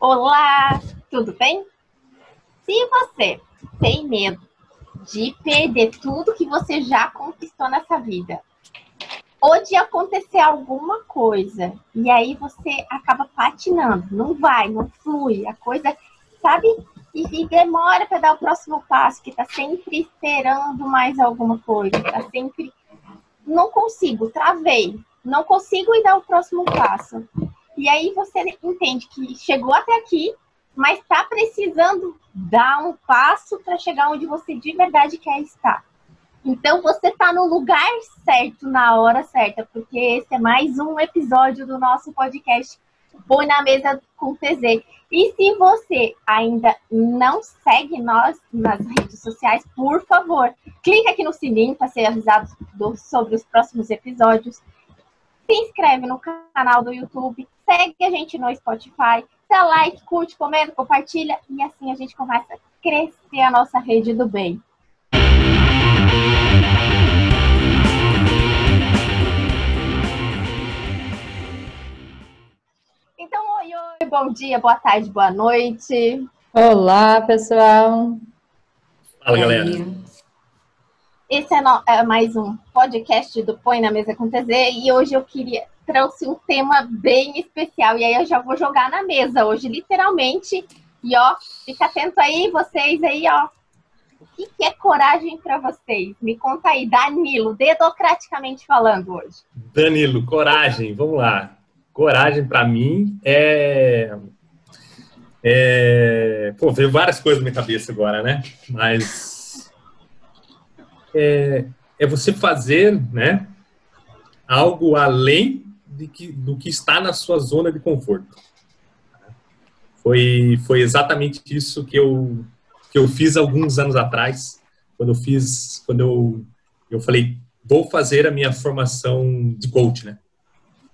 Olá, tudo bem? Se você tem medo de perder tudo que você já conquistou nessa vida, ou de acontecer alguma coisa e aí você acaba patinando, não vai, não flui, a coisa, sabe? E, e demora para dar o próximo passo, que tá sempre esperando mais alguma coisa, tá sempre. Não consigo, travei, não consigo ir dar o próximo passo. E aí você entende que chegou até aqui, mas está precisando dar um passo para chegar onde você de verdade quer estar. Então você está no lugar certo na hora certa, porque esse é mais um episódio do nosso podcast Põe na Mesa com TZ. E se você ainda não segue nós nas redes sociais, por favor, clique aqui no sininho para ser avisado do, sobre os próximos episódios. Se inscreve no canal do YouTube, segue a gente no Spotify, dá like, curte, comenta, compartilha e assim a gente começa a crescer a nossa rede do bem. Então, oi, oi, bom dia, boa tarde, boa noite. Olá, pessoal. Fala, galera. Esse é, no, é, mais um podcast do Põe na Mesa com TZ e hoje eu queria trouxe um tema bem especial e aí eu já vou jogar na mesa hoje, literalmente. E ó, fica atento aí, vocês aí, ó. O que, que é coragem para vocês? Me conta aí, Danilo, democraticamente falando hoje. Danilo, coragem, vamos lá. Coragem, para mim, é. é... Pô, veio várias coisas na minha cabeça agora, né? Mas. É, é você fazer, né? Algo além que, do que está na sua zona de conforto. Foi, foi exatamente isso que eu, que eu fiz alguns anos atrás, quando eu fiz, quando eu, eu falei, vou fazer a minha formação de coach, né?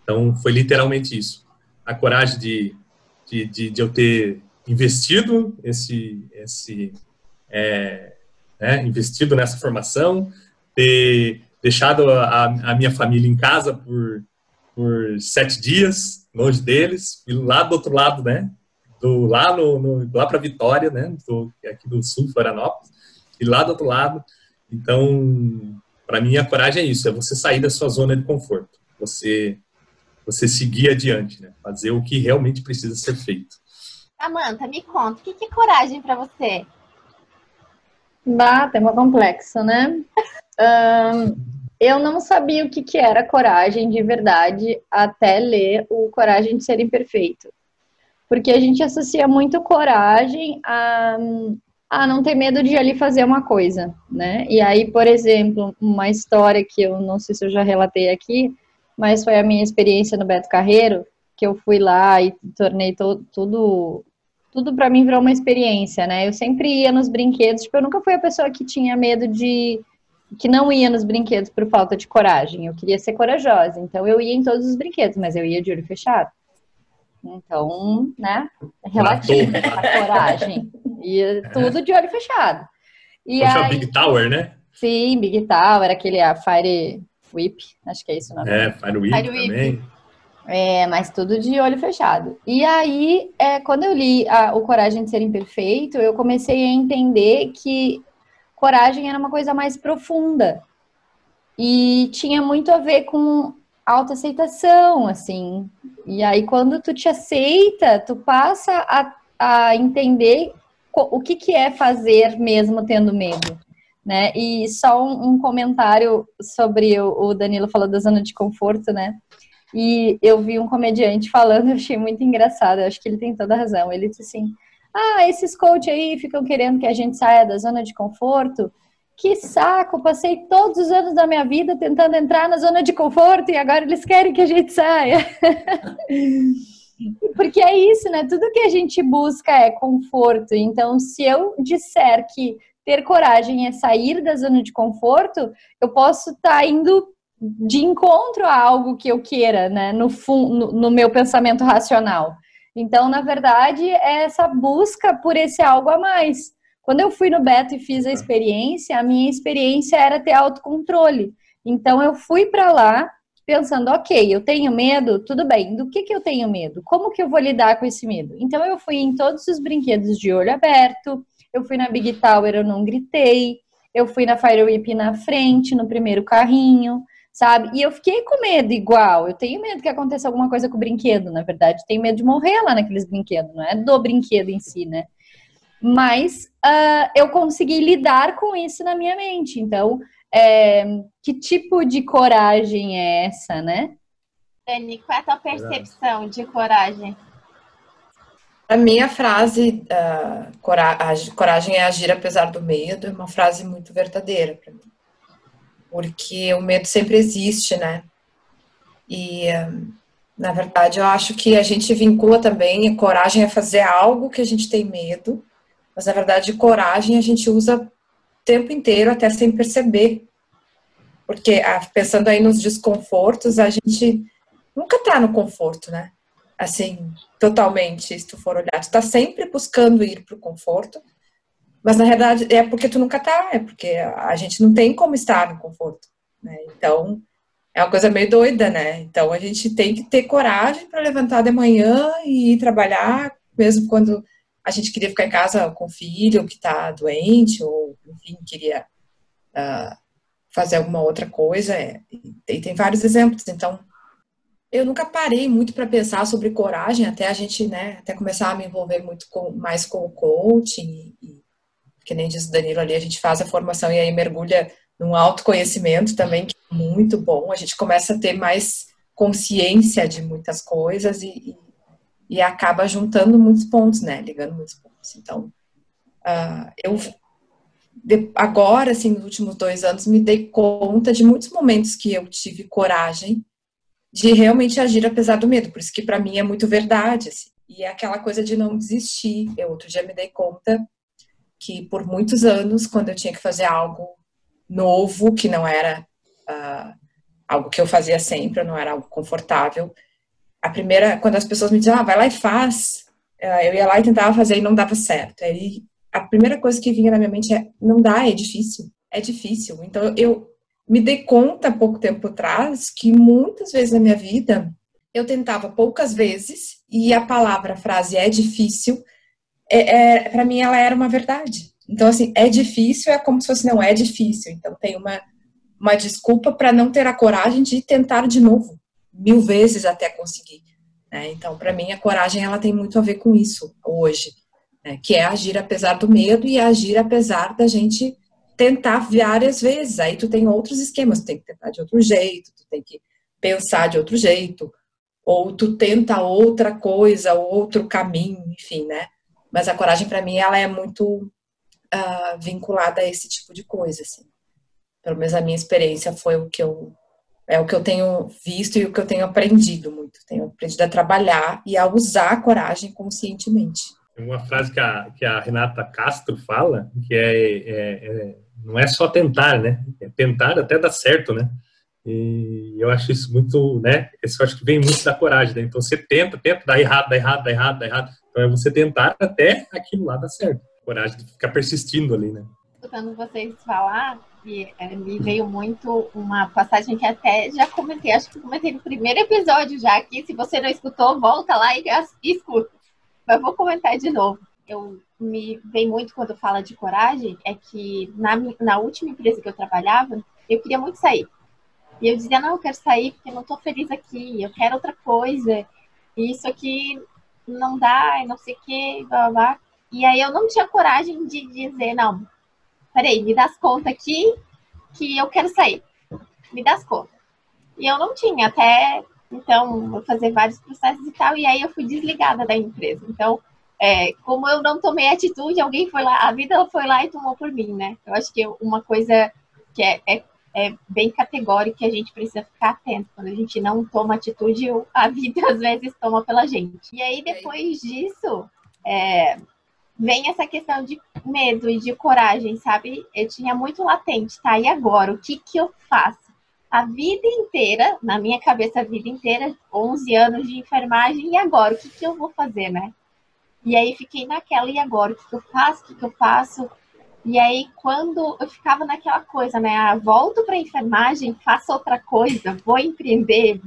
Então, foi literalmente isso. A coragem de, de, de, de eu ter investido esse, esse é, né, investido nessa formação, ter deixado a, a, minha família em casa por, por sete dias, longe deles, e lá do outro lado, né, do, lá, no, no lá para Vitória, né, do, aqui do sul, Florianópolis, e lá do outro lado. Então, para mim, a coragem é isso, é você sair da sua zona de conforto. Você você seguir adiante, né? Fazer o que realmente precisa ser feito. Amanda, me conta, o que é coragem para você? Bah, tema complexo, né? um, eu não sabia o que, que era coragem de verdade até ler o Coragem de Ser Imperfeito. Porque a gente associa muito coragem a, a não ter medo de ali fazer uma coisa, né? E aí, por exemplo, uma história que eu não sei se eu já relatei aqui, mas foi a minha experiência no Beto Carreiro, que eu fui lá e tornei to, tudo tudo para mim virou uma experiência, né? Eu sempre ia nos brinquedos, tipo, eu nunca fui a pessoa que tinha medo de que não ia nos brinquedos por falta de coragem. Eu queria ser corajosa, então eu ia em todos os brinquedos, mas eu ia de olho fechado. Então, né? Relativo a coragem. Ia tudo de olho fechado. E aí, Big Tower, né? Sim, Big Tower, aquele a Fire Whip, acho que é isso o nome. É, Fire Whip Fire também. É, mas tudo de olho fechado. E aí, é, quando eu li a, O Coragem de Ser Imperfeito, eu comecei a entender que coragem era uma coisa mais profunda. E tinha muito a ver com autoaceitação, assim. E aí, quando tu te aceita, tu passa a, a entender o que, que é fazer mesmo tendo medo né? E só um, um comentário sobre o, o, Danilo falou da zona de conforto, né? E eu vi um comediante falando, eu achei muito engraçado, eu acho que ele tem toda a razão. Ele disse assim: Ah, esses coach aí ficam querendo que a gente saia da zona de conforto. Que saco, passei todos os anos da minha vida tentando entrar na zona de conforto e agora eles querem que a gente saia. Porque é isso, né? Tudo que a gente busca é conforto. Então, se eu disser que ter coragem é sair da zona de conforto, eu posso estar tá indo de encontro a algo que eu queira, né, no, no, no meu pensamento racional. Então, na verdade, é essa busca por esse algo a mais. Quando eu fui no Beto e fiz a experiência, a minha experiência era ter autocontrole. Então, eu fui para lá pensando, ok, eu tenho medo, tudo bem, do que, que eu tenho medo? Como que eu vou lidar com esse medo? Então eu fui em todos os brinquedos de olho aberto, eu fui na Big Tower, eu não gritei, eu fui na Fire Whip na frente, no primeiro carrinho, sabe? E eu fiquei com medo igual. Eu tenho medo que aconteça alguma coisa com o brinquedo, na verdade. Tenho medo de morrer lá naqueles brinquedos, não é do brinquedo em si, né? Mas uh, eu consegui lidar com isso na minha mente. Então, é, que tipo de coragem é essa, né? Dani, qual é a tua percepção de coragem? A minha frase, uh, coragem é agir apesar do medo, é uma frase muito verdadeira para mim. Porque o medo sempre existe, né? E, uh, na verdade, eu acho que a gente vincula também coragem a fazer algo que a gente tem medo, mas, na verdade, coragem a gente usa o tempo inteiro até sem perceber. Porque, ah, pensando aí nos desconfortos, a gente nunca tá no conforto, né? assim, totalmente, se tu for olhar. Tu tá sempre buscando ir pro conforto, mas na verdade é porque tu nunca tá, é porque a gente não tem como estar no conforto, né? Então, é uma coisa meio doida, né? Então, a gente tem que ter coragem para levantar de manhã e ir trabalhar, mesmo quando a gente queria ficar em casa com o filho que tá doente, ou, enfim, queria uh, fazer alguma outra coisa. É, e tem vários exemplos. Então, eu nunca parei muito para pensar sobre coragem, até a gente, né, até começar a me envolver muito com, mais com o coaching, e, que nem diz o Danilo ali, a gente faz a formação e aí mergulha num autoconhecimento também, que é muito bom, a gente começa a ter mais consciência de muitas coisas e, e, e acaba juntando muitos pontos, né, ligando muitos pontos. Então, uh, eu de, agora, assim, nos últimos dois anos, me dei conta de muitos momentos que eu tive coragem de realmente agir apesar do medo. Por isso que para mim é muito verdade. Assim. E é aquela coisa de não desistir. Eu outro dia me dei conta que por muitos anos, quando eu tinha que fazer algo novo, que não era uh, algo que eu fazia sempre, não era algo confortável, a primeira, quando as pessoas me diziam, ah, vai lá e faz, uh, eu ia lá e tentava fazer e não dava certo. Aí a primeira coisa que vinha na minha mente é, não dá, é difícil, é difícil. Então eu me dei conta pouco tempo atrás que muitas vezes na minha vida eu tentava poucas vezes e a palavra, a frase é difícil, é, é para mim ela era uma verdade. Então, assim, é difícil é como se fosse não é difícil. Então, tem uma, uma desculpa para não ter a coragem de tentar de novo, mil vezes até conseguir. Né? Então, para mim, a coragem ela tem muito a ver com isso hoje, né? que é agir apesar do medo e agir apesar da gente tentar várias vezes. Aí tu tem outros esquemas, tu tem que tentar de outro jeito, tu tem que pensar de outro jeito, ou tu tenta outra coisa, outro caminho, enfim, né? Mas a coragem para mim ela é muito uh, vinculada a esse tipo de coisa, assim. Pelo menos a minha experiência foi o que eu é o que eu tenho visto e o que eu tenho aprendido muito. Tenho aprendido a trabalhar e a usar a coragem conscientemente. Uma frase que a, que a Renata Castro fala, que é, é, é não é só tentar, né? É tentar até dar certo, né? E eu acho isso muito, né? Isso eu acho que vem muito da coragem, né? Então você tenta, tenta, dá errado, dá errado, dá errado, dá errado. Então é você tentar até aquilo lá dar certo. Coragem de ficar persistindo ali, né? Escutando vocês falar, é, me veio muito uma passagem que até já comentei, acho que comentei no primeiro episódio já aqui. Se você não escutou, volta lá e escuta. Mas vou comentar de novo. Eu me vem muito quando fala de coragem é que na, na última empresa que eu trabalhava, eu queria muito sair. E eu dizia, não, eu quero sair porque eu não estou feliz aqui, eu quero outra coisa. E isso aqui não dá, e não sei o que, blá, blá, blá. E aí eu não tinha coragem de dizer, não, peraí, me dá as contas aqui que eu quero sair. Me dá as contas. E eu não tinha, até então, vou fazer vários processos e tal, e aí eu fui desligada da empresa. Então, é, como eu não tomei atitude, alguém foi lá, a vida foi lá e tomou por mim, né? Eu acho que uma coisa que é, é, é bem categórica que a gente precisa ficar atento. Quando a gente não toma atitude, a vida às vezes toma pela gente. E aí, depois disso, é, vem essa questão de medo e de coragem, sabe? Eu tinha muito latente, tá? E agora? O que que eu faço? A vida inteira, na minha cabeça, a vida inteira, 11 anos de enfermagem, e agora? O que que eu vou fazer, né? E aí fiquei naquela, e agora? O que, que eu faço? O que, que eu faço? E aí, quando eu ficava naquela coisa, né? Ah, volto para enfermagem, faço outra coisa, vou empreender,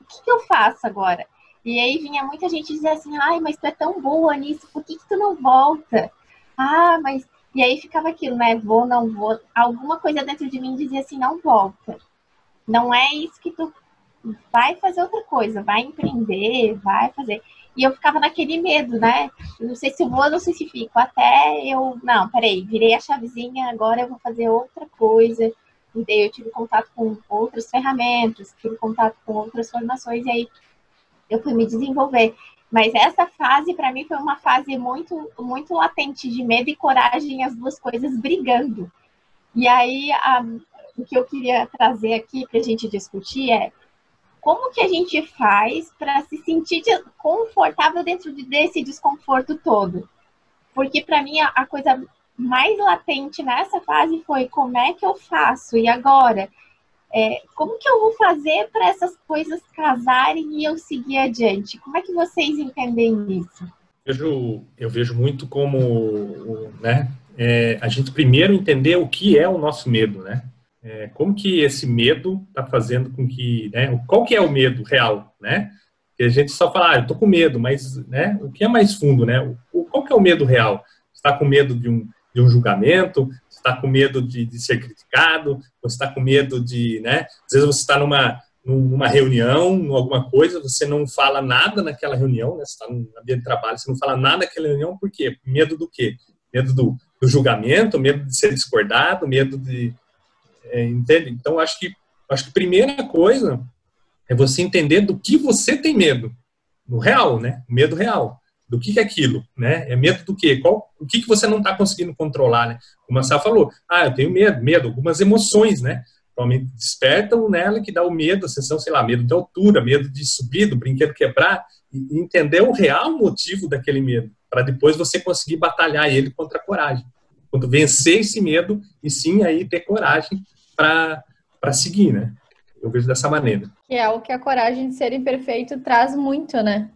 o que, que, eu faço agora? E aí vinha muita gente dizer assim, ai, mas tu é tão boa nisso, por que, que tu não volta? Ah, mas. E aí ficava aquilo, né? Vou, não vou. Alguma coisa dentro de mim dizia assim, não volta. Não é isso que tu vai fazer outra coisa, vai empreender, vai fazer. E eu ficava naquele medo, né? não sei se vou, não sei se fico. Até eu, não, peraí, virei a chavezinha, agora eu vou fazer outra coisa. E daí eu tive contato com outras ferramentas, tive contato com outras formações, e aí eu fui me desenvolver. Mas essa fase, para mim, foi uma fase muito, muito latente de medo e coragem, as duas coisas brigando. E aí, a, o que eu queria trazer aqui para a gente discutir é como que a gente faz para se sentir confortável dentro desse desconforto todo? Porque para mim a, coisa mais latente nessa fase foi como é que eu faço e agora é, como que eu vou fazer para essas coisas casarem e eu seguir adiante? Como é que vocês entendem isso? Eu vejo, eu vejo muito como né, é, a gente primeiro entender o que é o nosso medo, né? É, como que esse medo está fazendo com que, né, qual que é o medo real, né? Que a gente só fala, ah, eu tô com medo, mas, né, o que é mais fundo, né? O, qual que é o medo real? Está com medo de um, de um julgamento? Está com medo de, de ser criticado? Você está com medo de, né? Às vezes você está numa numa reunião, em alguma coisa, você não fala nada naquela reunião, né? Você está no ambiente de trabalho, você não fala nada naquela reunião, por quê? Medo do quê? Medo do, do julgamento, medo de ser discordado, medo de, é, entende? Então, acho que, acho que a primeira coisa é você entender do que você tem medo. No real, né? Medo real. Do que, que é aquilo, né? É medo do quê? Qual, o que, que você não está conseguindo controlar, né? Como a Sá falou, ah, eu tenho medo, medo, algumas emoções, né? Provavelmente despertam nela que dá o medo, a sensação, sei lá, medo de altura, medo de subir, do brinquedo quebrar, e entender o real motivo daquele medo, para depois você conseguir batalhar ele contra a coragem. Quando vencer esse medo e sim aí ter coragem para seguir, né? Eu vejo dessa maneira. Que é o que a coragem de ser imperfeito traz muito, né?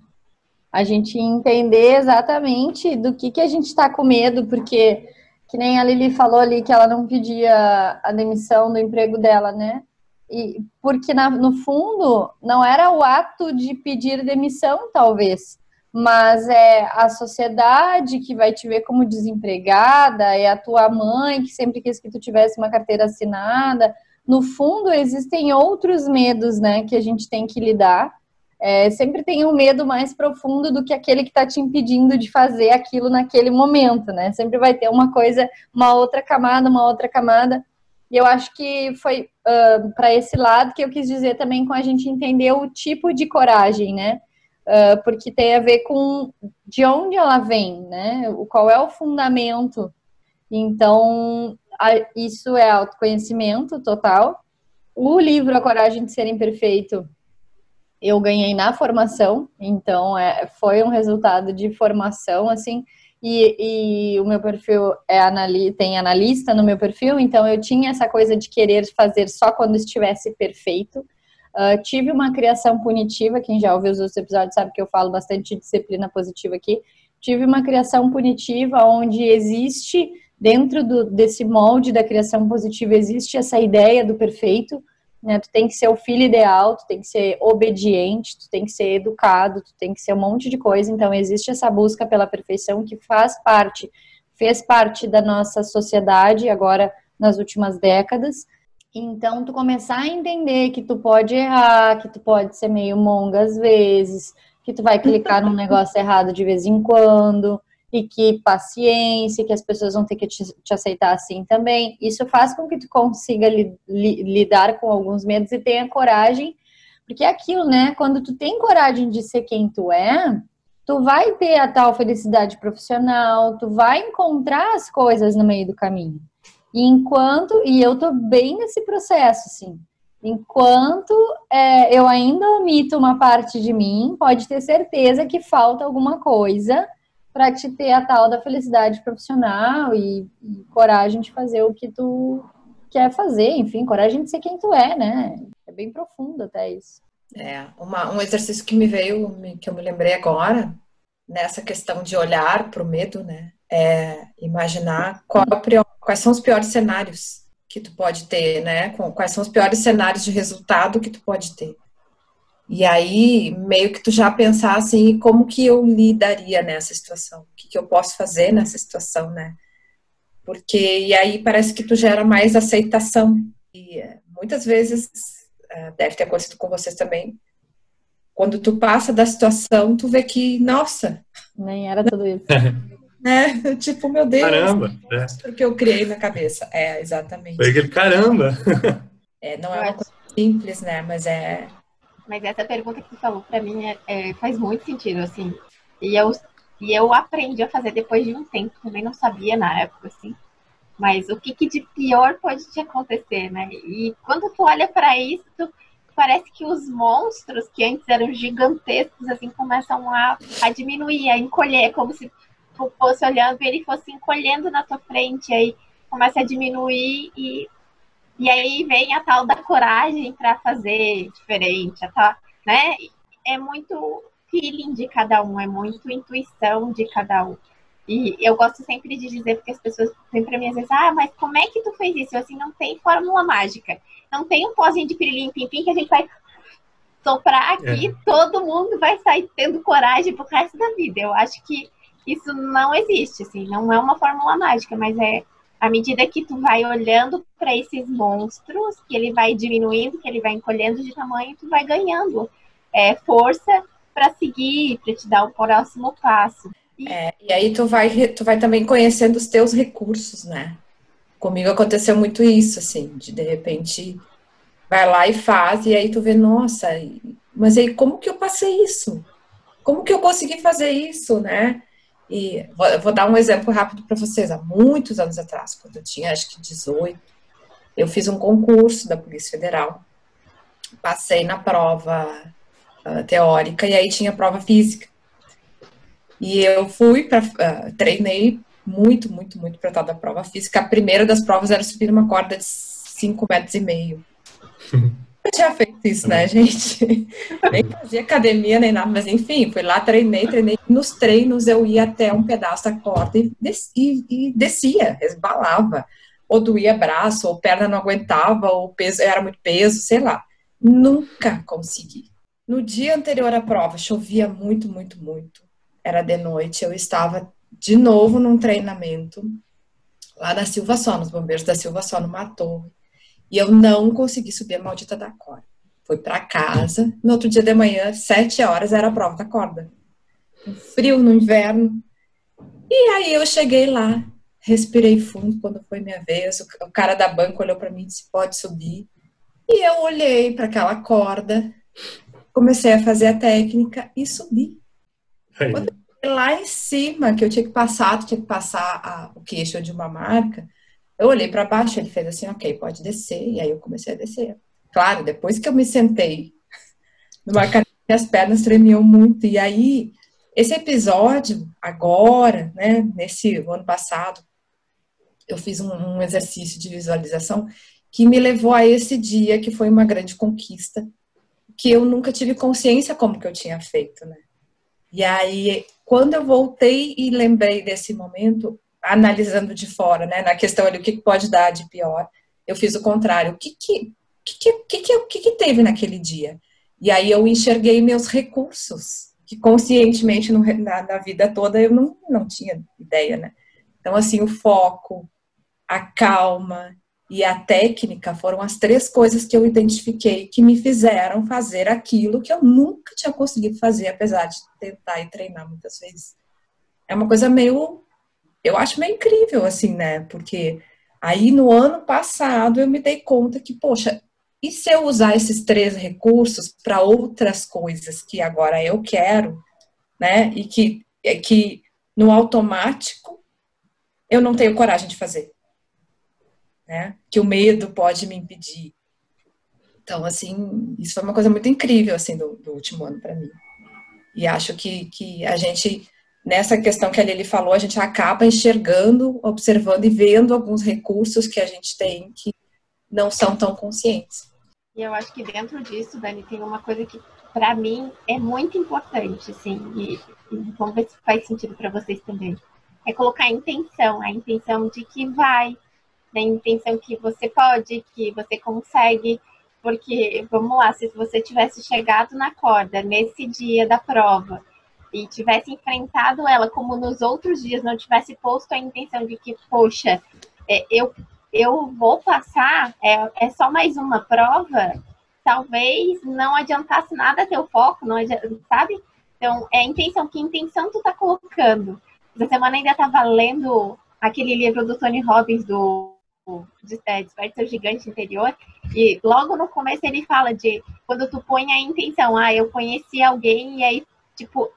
A gente entender exatamente do que, que a gente está com medo, porque, que nem a Lili falou ali, que ela não pedia a demissão do emprego dela, né? E, porque, na, no fundo, não era o ato de pedir demissão, talvez, mas é a sociedade que vai te ver como desempregada, é a tua mãe que sempre quis que tu tivesse uma carteira assinada. No fundo, existem outros medos, né, que a gente tem que lidar. É, sempre tem um medo mais profundo do que aquele que está te impedindo de fazer aquilo naquele momento, né? Sempre vai ter uma coisa, uma outra camada, uma outra camada. E eu acho que foi uh, para esse lado que eu quis dizer também com a gente entender o tipo de coragem, né? Uh, porque tem a ver com de onde ela vem, né? O, qual é o fundamento. Então, a, isso é autoconhecimento total. O livro A Coragem de Ser Imperfeito eu ganhei na formação, então é, foi um resultado de formação, assim, e, e, o meu perfil é anali tem analista no meu perfil, então eu tinha essa coisa de querer fazer só quando estivesse perfeito. Uh, tive uma criação punitiva, quem já ouviu os outros episódios sabe que eu falo bastante de disciplina positiva aqui. Tive uma criação punitiva onde existe, dentro do, desse molde da criação positiva, existe essa ideia do perfeito. Né? Tu tem que ser o filho ideal, tu tem que ser obediente, tu tem que ser educado, tu tem que ser um monte de coisa. Então, existe essa busca pela perfeição que faz parte, fez parte da nossa sociedade agora nas últimas décadas. Então, tu começar a entender que tu pode errar, que tu pode ser meio monga às vezes, que tu vai clicar num negócio errado de vez em quando, e que paciência, que as pessoas vão ter que te, te aceitar assim também. Isso faz com que tu consiga li, li, lidar com alguns medos e tenha coragem, porque é aquilo, né? Quando tu tem coragem de ser quem tu é, tu vai ter a tal felicidade profissional, tu vai encontrar as coisas no meio do caminho. E enquanto, e eu tô bem nesse processo, assim, enquanto é, eu ainda omito uma parte de mim, pode ter certeza que falta alguma coisa para te ter a tal da felicidade profissional e, e, coragem de fazer o que tu quer fazer, enfim, coragem de ser quem tu é, né? É bem profundo até isso. É, uma, um exercício que me veio, que eu me lembrei agora, nessa questão de olhar para o medo, né? É imaginar qual é quais são os piores cenários que tu pode ter, né? Quais são os piores cenários de resultado que tu pode ter. E aí, meio que tu já pensar assim, como que eu lidaria nessa situação? O que, que eu posso fazer nessa situação, né? Porque, e aí parece que tu gera mais aceitação. E eh, muitas vezes, eh, deve ter acontecido com vocês também, quando tu passa da situação, tu vê que, nossa... Nem era tudo isso. né? Tipo, meu Deus. Caramba. É. Porque eu criei na cabeça. É, exatamente. Foi aquele caramba. É, não é uma coisa simples, né? Mas é... Mas essa pergunta que tu falou para mim é, é, faz muito sentido, assim. E eu, e eu aprendi a fazer depois de um tempo, também não sabia na época, assim. Mas o que, que de pior pode te acontecer, né? E quando tu olha para isso, tu, parece que os monstros que antes eram gigantescos, assim, começam a, a diminuir, a encolher, como se tu fosse olhando e ele fosse encolhendo na tua frente, aí começa a diminuir e, e aí vem a tal da coragem para fazer diferente, a tal, né? É muito feeling de cada um, é muito intuição de cada um. E eu gosto sempre de dizer, porque as pessoas vêm para mim às vezes, ah, mas como é que tu fez isso? Eu, assim, não tem fórmula mágica. Não tem um pozinho de pirilim pim-pim que a gente vai soprar aqui, é. todo mundo vai sair tendo coragem pro resto da vida. Eu acho que isso não existe, assim, não é uma fórmula mágica, mas é à medida que tu vai olhando para esses monstros, que ele vai diminuindo, que ele vai encolhendo de tamanho, tu vai ganhando é, força para seguir, para te dar o próximo passo. E... É, e aí tu vai, tu vai também conhecendo os teus recursos, né? Comigo aconteceu muito isso, assim, de de repente vai lá e faz, e aí tu vê, nossa, mas aí como que eu passei isso? Como que eu consegui fazer isso, né? E vou, vou dar um exemplo rápido para vocês. Há muitos anos atrás, quando eu tinha acho que 18, eu fiz um concurso da Polícia Federal. Passei na prova uh, teórica e aí tinha prova física. E eu fui para uh, treinei muito, muito, muito para tal da prova física. A primeira das provas era subir uma corda de 5 metros e meio. Eu tinha feito isso, né, gente? Nem fazia academia nem nada, mas enfim, fui lá, treinei, treinei. Nos treinos eu ia até um pedaço da corda e, descia, e descia, resbalava. Ou doía braço, ou perna não aguentava, ou peso era muito peso, sei lá. Nunca consegui. No dia anterior à prova, chovia muito, muito, muito. Era de noite, eu estava de novo num treinamento lá na Silva Só, nos bombeiros da Silva Só, numa torre. E eu não consegui subir a maldita da corda. Fui para casa, no outro dia de manhã, sete horas, era a prova da corda. frio no inverno. E aí eu cheguei lá, respirei fundo quando foi minha vez. O cara da banca olhou para mim e disse: pode subir. E eu olhei para aquela corda, comecei a fazer a técnica e subi. Quando eu lá em cima, que eu tinha que passar, tinha que passar a, o queixo de uma marca, eu olhei para baixo, ele fez assim, ok, pode descer, e aí eu comecei a descer. Claro, depois que eu me sentei numa cadeira, as pernas tremiam muito, e aí, esse episódio, agora, né, nesse ano passado, eu fiz um, um exercício de visualização que me levou a esse dia, que foi uma grande conquista, que eu nunca tive consciência como que eu tinha feito, né? E aí, quando eu voltei e lembrei desse momento, analisando de fora, né, na questão ali, o que pode dar de pior, eu fiz o contrário. O que que, que, que, que, que, que teve naquele dia? E aí eu enxerguei meus recursos, que conscientemente no, na, na, vida toda eu não, não tinha ideia, né? Então, assim, o foco, a calma e a técnica foram as três coisas que eu identifiquei que me fizeram fazer aquilo que eu nunca tinha conseguido fazer, apesar de tentar e treinar muitas vezes. É uma coisa meio eu acho meio incrível, assim, né? Porque aí no ano passado eu me dei conta que, poxa, e se eu usar esses três recursos para outras coisas que agora eu quero, né? E que, é que no automático eu não tenho coragem de fazer, né? Que o medo pode me impedir. Então, assim, isso foi uma coisa muito incrível, assim, do, do último ano para mim. E acho que, que a gente nessa questão que ele falou, a gente acaba enxergando, observando e vendo alguns recursos que a gente tem que não são tão conscientes. E eu acho que dentro disso, Dani, tem uma coisa que para mim é muito importante, assim, e, e vamos ver se faz sentido para vocês também. É colocar a intenção, a intenção de que vai, da intenção que você pode, que você consegue. Porque, vamos lá, se você tivesse chegado na corda nesse dia da prova e tivesse enfrentado ela como nos outros dias, não tivesse posto a intenção de que, poxa, é, eu, eu vou passar, é, é só mais uma prova, talvez não adiantasse nada teu foco, não adianta, sabe? Então, é a intenção, que intenção tu tá colocando? Essa semana ainda tava lendo aquele livro do Tony Robbins, do de, é, Desperte Seu Gigante Interior, e logo no começo ele fala de quando tu põe a intenção, ah, eu conheci alguém, e aí, tipo,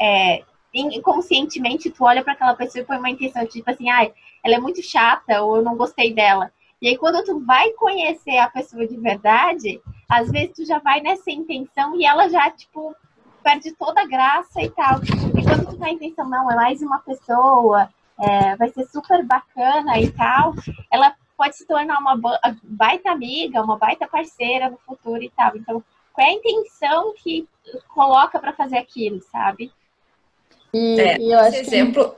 é, inconscientemente tu olha para aquela pessoa e põe uma intenção, tipo assim, ah, ela é muito chata, ou eu não gostei dela. E aí, quando tu vai conhecer a pessoa de verdade, às vezes tu já vai nessa intenção e ela já, tipo, perde toda a graça e tal. E quando tu tá a intenção, não, é mais uma pessoa, é, vai ser super bacana e tal, ela pode se tornar uma baita amiga, uma baita parceira no futuro e tal. Então, qual é a intenção que coloca para fazer aquilo, sabe? E, é, e eu acho esse exemplo, que...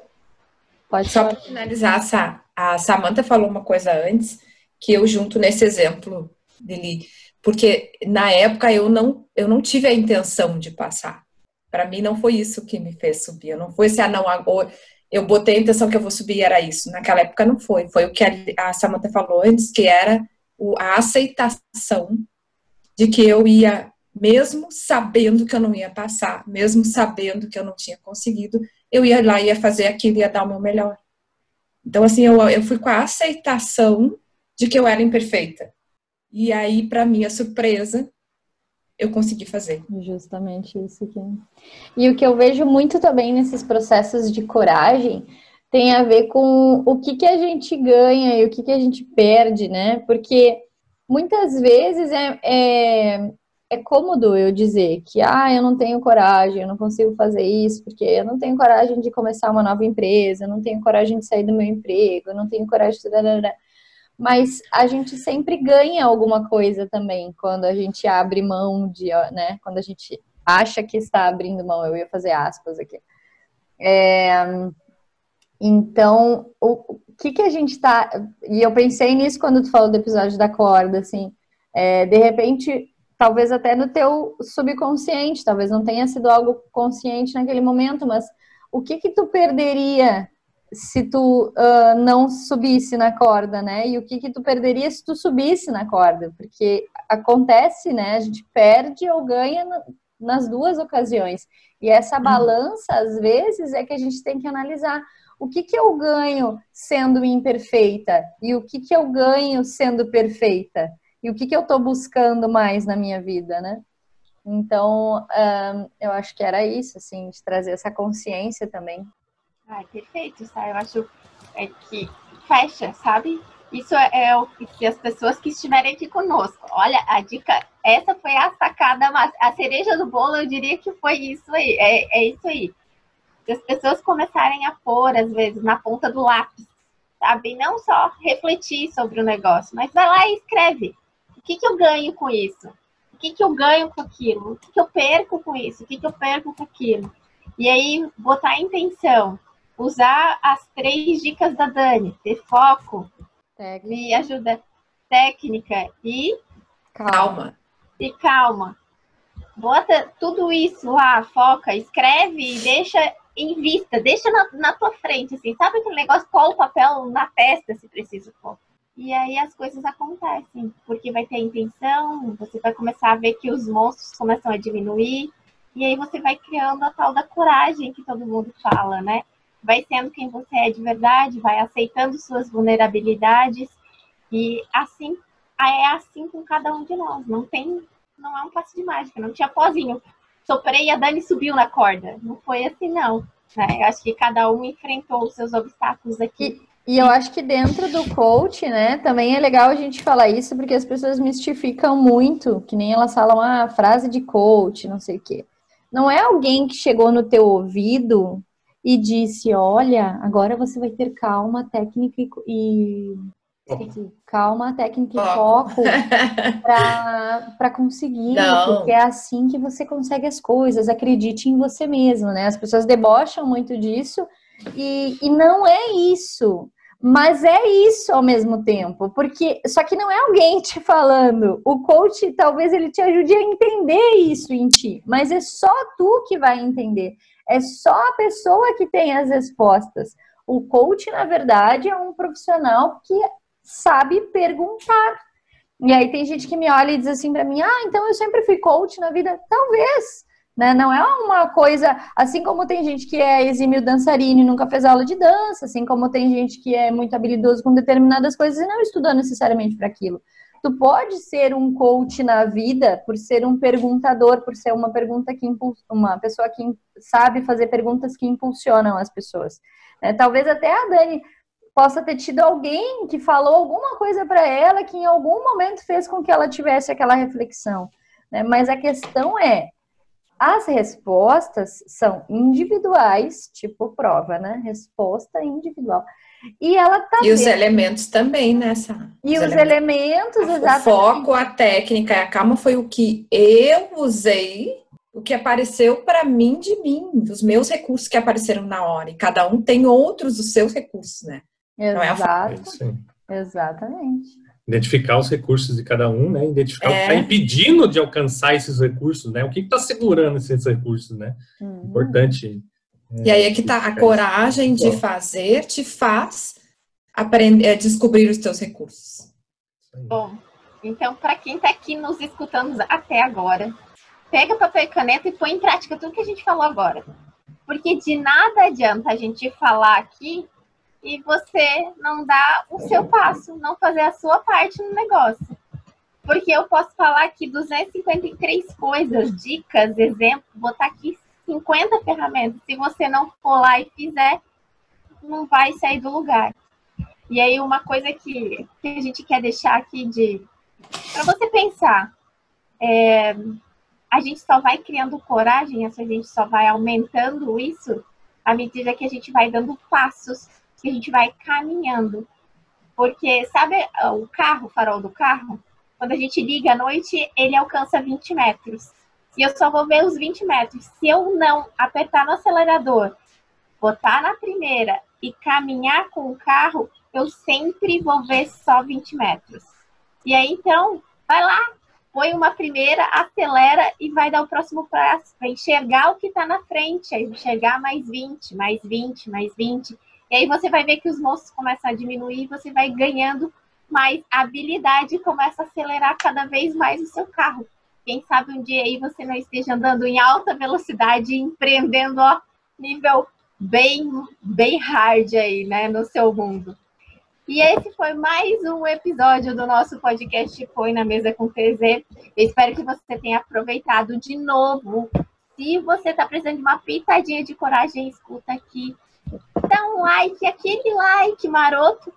pode só para finalizar, a Samantha falou uma coisa antes que eu junto nesse exemplo dele, porque na época eu não eu não tive a intenção de passar. Para mim não foi isso que me fez subir. Eu não foi se ah, não eu botei a intenção que eu vou subir era isso. Naquela época não foi. Foi o que a, Samantha falou antes, que era a aceitação de que eu ia, mesmo sabendo que eu não ia passar, mesmo sabendo que eu não tinha conseguido, eu ia lá, ia fazer aquilo, ia dar o meu melhor. Então, assim, eu, eu fui com a aceitação de que eu era imperfeita. E aí, para minha surpresa, eu consegui fazer. Justamente isso aqui. E o que eu vejo muito também nesses processos de coragem tem a ver com o que, que a gente ganha e o que, que a gente perde, né? Porque muitas vezes é, é, é cômodo eu dizer que, ah, eu não tenho coragem, eu não consigo fazer isso, porque eu não tenho coragem de começar uma nova empresa, eu não tenho coragem de sair do meu emprego, eu não tenho coragem de mas a gente sempre ganha alguma coisa também quando a gente abre mão de, né? Quando a gente acha que está abrindo mão, eu ia fazer aspas aqui. É, então, o, que que a gente está E eu pensei nisso quando tu falou do episódio da corda, assim. É, de repente, talvez até no teu subconsciente, talvez não tenha sido algo consciente naquele momento, mas o que que tu perderia se tu uh, não subisse na corda, né? E o que que tu perderia se tu subisse na corda? Porque acontece, né? A gente perde ou ganha nas duas ocasiões. E essa uhum. balança, às vezes, é que a gente tem que analisar o que que eu ganho sendo imperfeita e o que que eu ganho sendo perfeita e o que que eu estou buscando mais na minha vida, né? Então, um, eu acho que era isso, assim, de trazer essa consciência também. Ai, perfeito, tá? Eu acho é que fecha, sabe? Isso é, é o que as pessoas que estiverem aqui conosco. Olha, a dica, essa foi a sacada, a cereja do bolo, eu diria que foi isso aí. É, é isso aí. Se as pessoas começarem a pôr, às vezes, na ponta do lápis, sabe? Não só refletir sobre o negócio, mas vai lá e escreve. O que, que eu ganho com isso? O que, que eu ganho com aquilo? O que, que eu perco com isso? O que, que eu perco com aquilo? E aí, botar a intenção usar as três dicas da Dani, ter foco, técnica. me ajuda técnica e calma. E calma. Bota tudo isso lá, foca, escreve e deixa em vista, deixa na, na tua frente, assim, sabe aquele negócio, cola o papel na testa se preciso for. E aí as coisas acontecem, porque vai ter a intenção, você vai começar a ver que os monstros começam a diminuir, e aí você vai criando a tal da coragem que todo mundo fala, né? vai sendo quem você é de verdade, vai aceitando suas vulnerabilidades e assim é assim com cada um de nós. Não tem, não é um passo de mágica, não tinha pozinho. Soprei e a Dani subiu na corda. Não foi assim, não. Né? Eu acho que cada um enfrentou os seus obstáculos aqui. E, eu acho que dentro do coach, né, também é legal a gente falar isso, porque as pessoas mistificam muito, que nem elas falam, ah, frase de coach, não sei o quê. Não é alguém que chegou no teu ouvido e disse: Olha, agora você vai ter calma, técnica e. e calma, técnica e foco para conseguir, Não. porque é assim que você consegue as coisas. Acredite em você mesmo, né? As pessoas debocham muito disso e, e não é isso. Mas é isso ao mesmo tempo, porque só que não é alguém te falando. O coach talvez ele te ajude a entender isso em ti, mas é só tu que vai entender. É só a pessoa que tem as respostas. O coach, na verdade, é um profissional que sabe perguntar. E aí tem gente que me olha e diz assim para mim: "Ah, então eu sempre fui coach na vida". Talvez, né? Não é uma coisa, assim como tem gente que é exímio dançarino e nunca fez aula de dança, assim como tem gente que é muito habilidoso com determinadas coisas e não estudou necessariamente para aquilo. Tu pode ser um coach na vida por ser um perguntador, por ser uma pergunta que uma pessoa que sabe fazer perguntas que impulsionam as pessoas. Né? Talvez até a Dani possa ter tido alguém que falou alguma coisa para ela que em algum momento fez com que ela tivesse aquela reflexão. Né? Mas a questão é, as respostas são individuais, tipo prova, né? Resposta individual. E ela tá. E vendo... os elementos também, né, Sá? E os, os elementos, elementos exatamente. O foco, a técnica e a calma foi o que eu usei, o que apareceu para mim de mim, dos meus recursos que apareceram na hora. E cada um tem outros dos seus recursos, né? Exato. Não é a... Exatamente identificar os recursos de cada um, né? Identificar é. o que está impedindo de alcançar esses recursos, né? O que está segurando esses recursos, né? Uhum. Importante. É, e aí é que está a coragem de fazer te faz aprender, é, descobrir os teus recursos. Bom, então para quem está aqui nos escutando até agora, pega papel e caneta e põe em prática tudo que a gente falou agora. Porque de nada adianta a gente falar aqui e você não dá o seu passo, não fazer a sua parte no negócio. Porque eu posso falar aqui 253 coisas, dicas, exemplos, botar aqui 50 ferramentas. Se você não for lá e fizer, não vai sair do lugar. E aí uma coisa que, que a gente quer deixar aqui de para você pensar, é, a gente só vai criando coragem, a gente só vai aumentando isso à medida que a gente vai dando passos que a gente vai caminhando. Porque, sabe o carro, o farol do carro? Quando a gente liga à noite, ele alcança 20 metros. E eu só vou ver os 20 metros. Se eu não apertar no acelerador, botar na primeira e caminhar com o carro, eu sempre vou ver só 20 metros. E aí, então, vai lá, põe uma primeira, acelera e vai dar o próximo passo, para enxergar o que está na frente, enxergar mais 20, mais 20, mais 20. E aí você vai ver que os moços começam a diminuir, você vai ganhando mais habilidade e começa a acelerar cada vez mais o seu carro. Quem sabe um dia aí você não esteja andando em alta velocidade, empreendendo a nível bem, bem hard aí, né, no seu mundo. E esse foi mais um episódio do nosso podcast Põe na Mesa com TZ. Eu espero que você tenha aproveitado de novo. Se você está precisando de uma pitadinha de coragem, escuta aqui dá um like, aquele like maroto.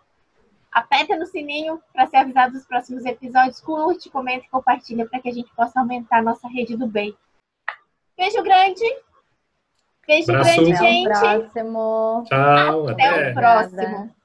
Aperta no sininho para ser avisado dos próximos episódios. Curte, comenta e compartilha para que a gente possa aumentar a nossa rede do bem. Beijo grande. Beijo Abraço. grande, gente. Até o próximo. Tchau. Até, até. o próximo.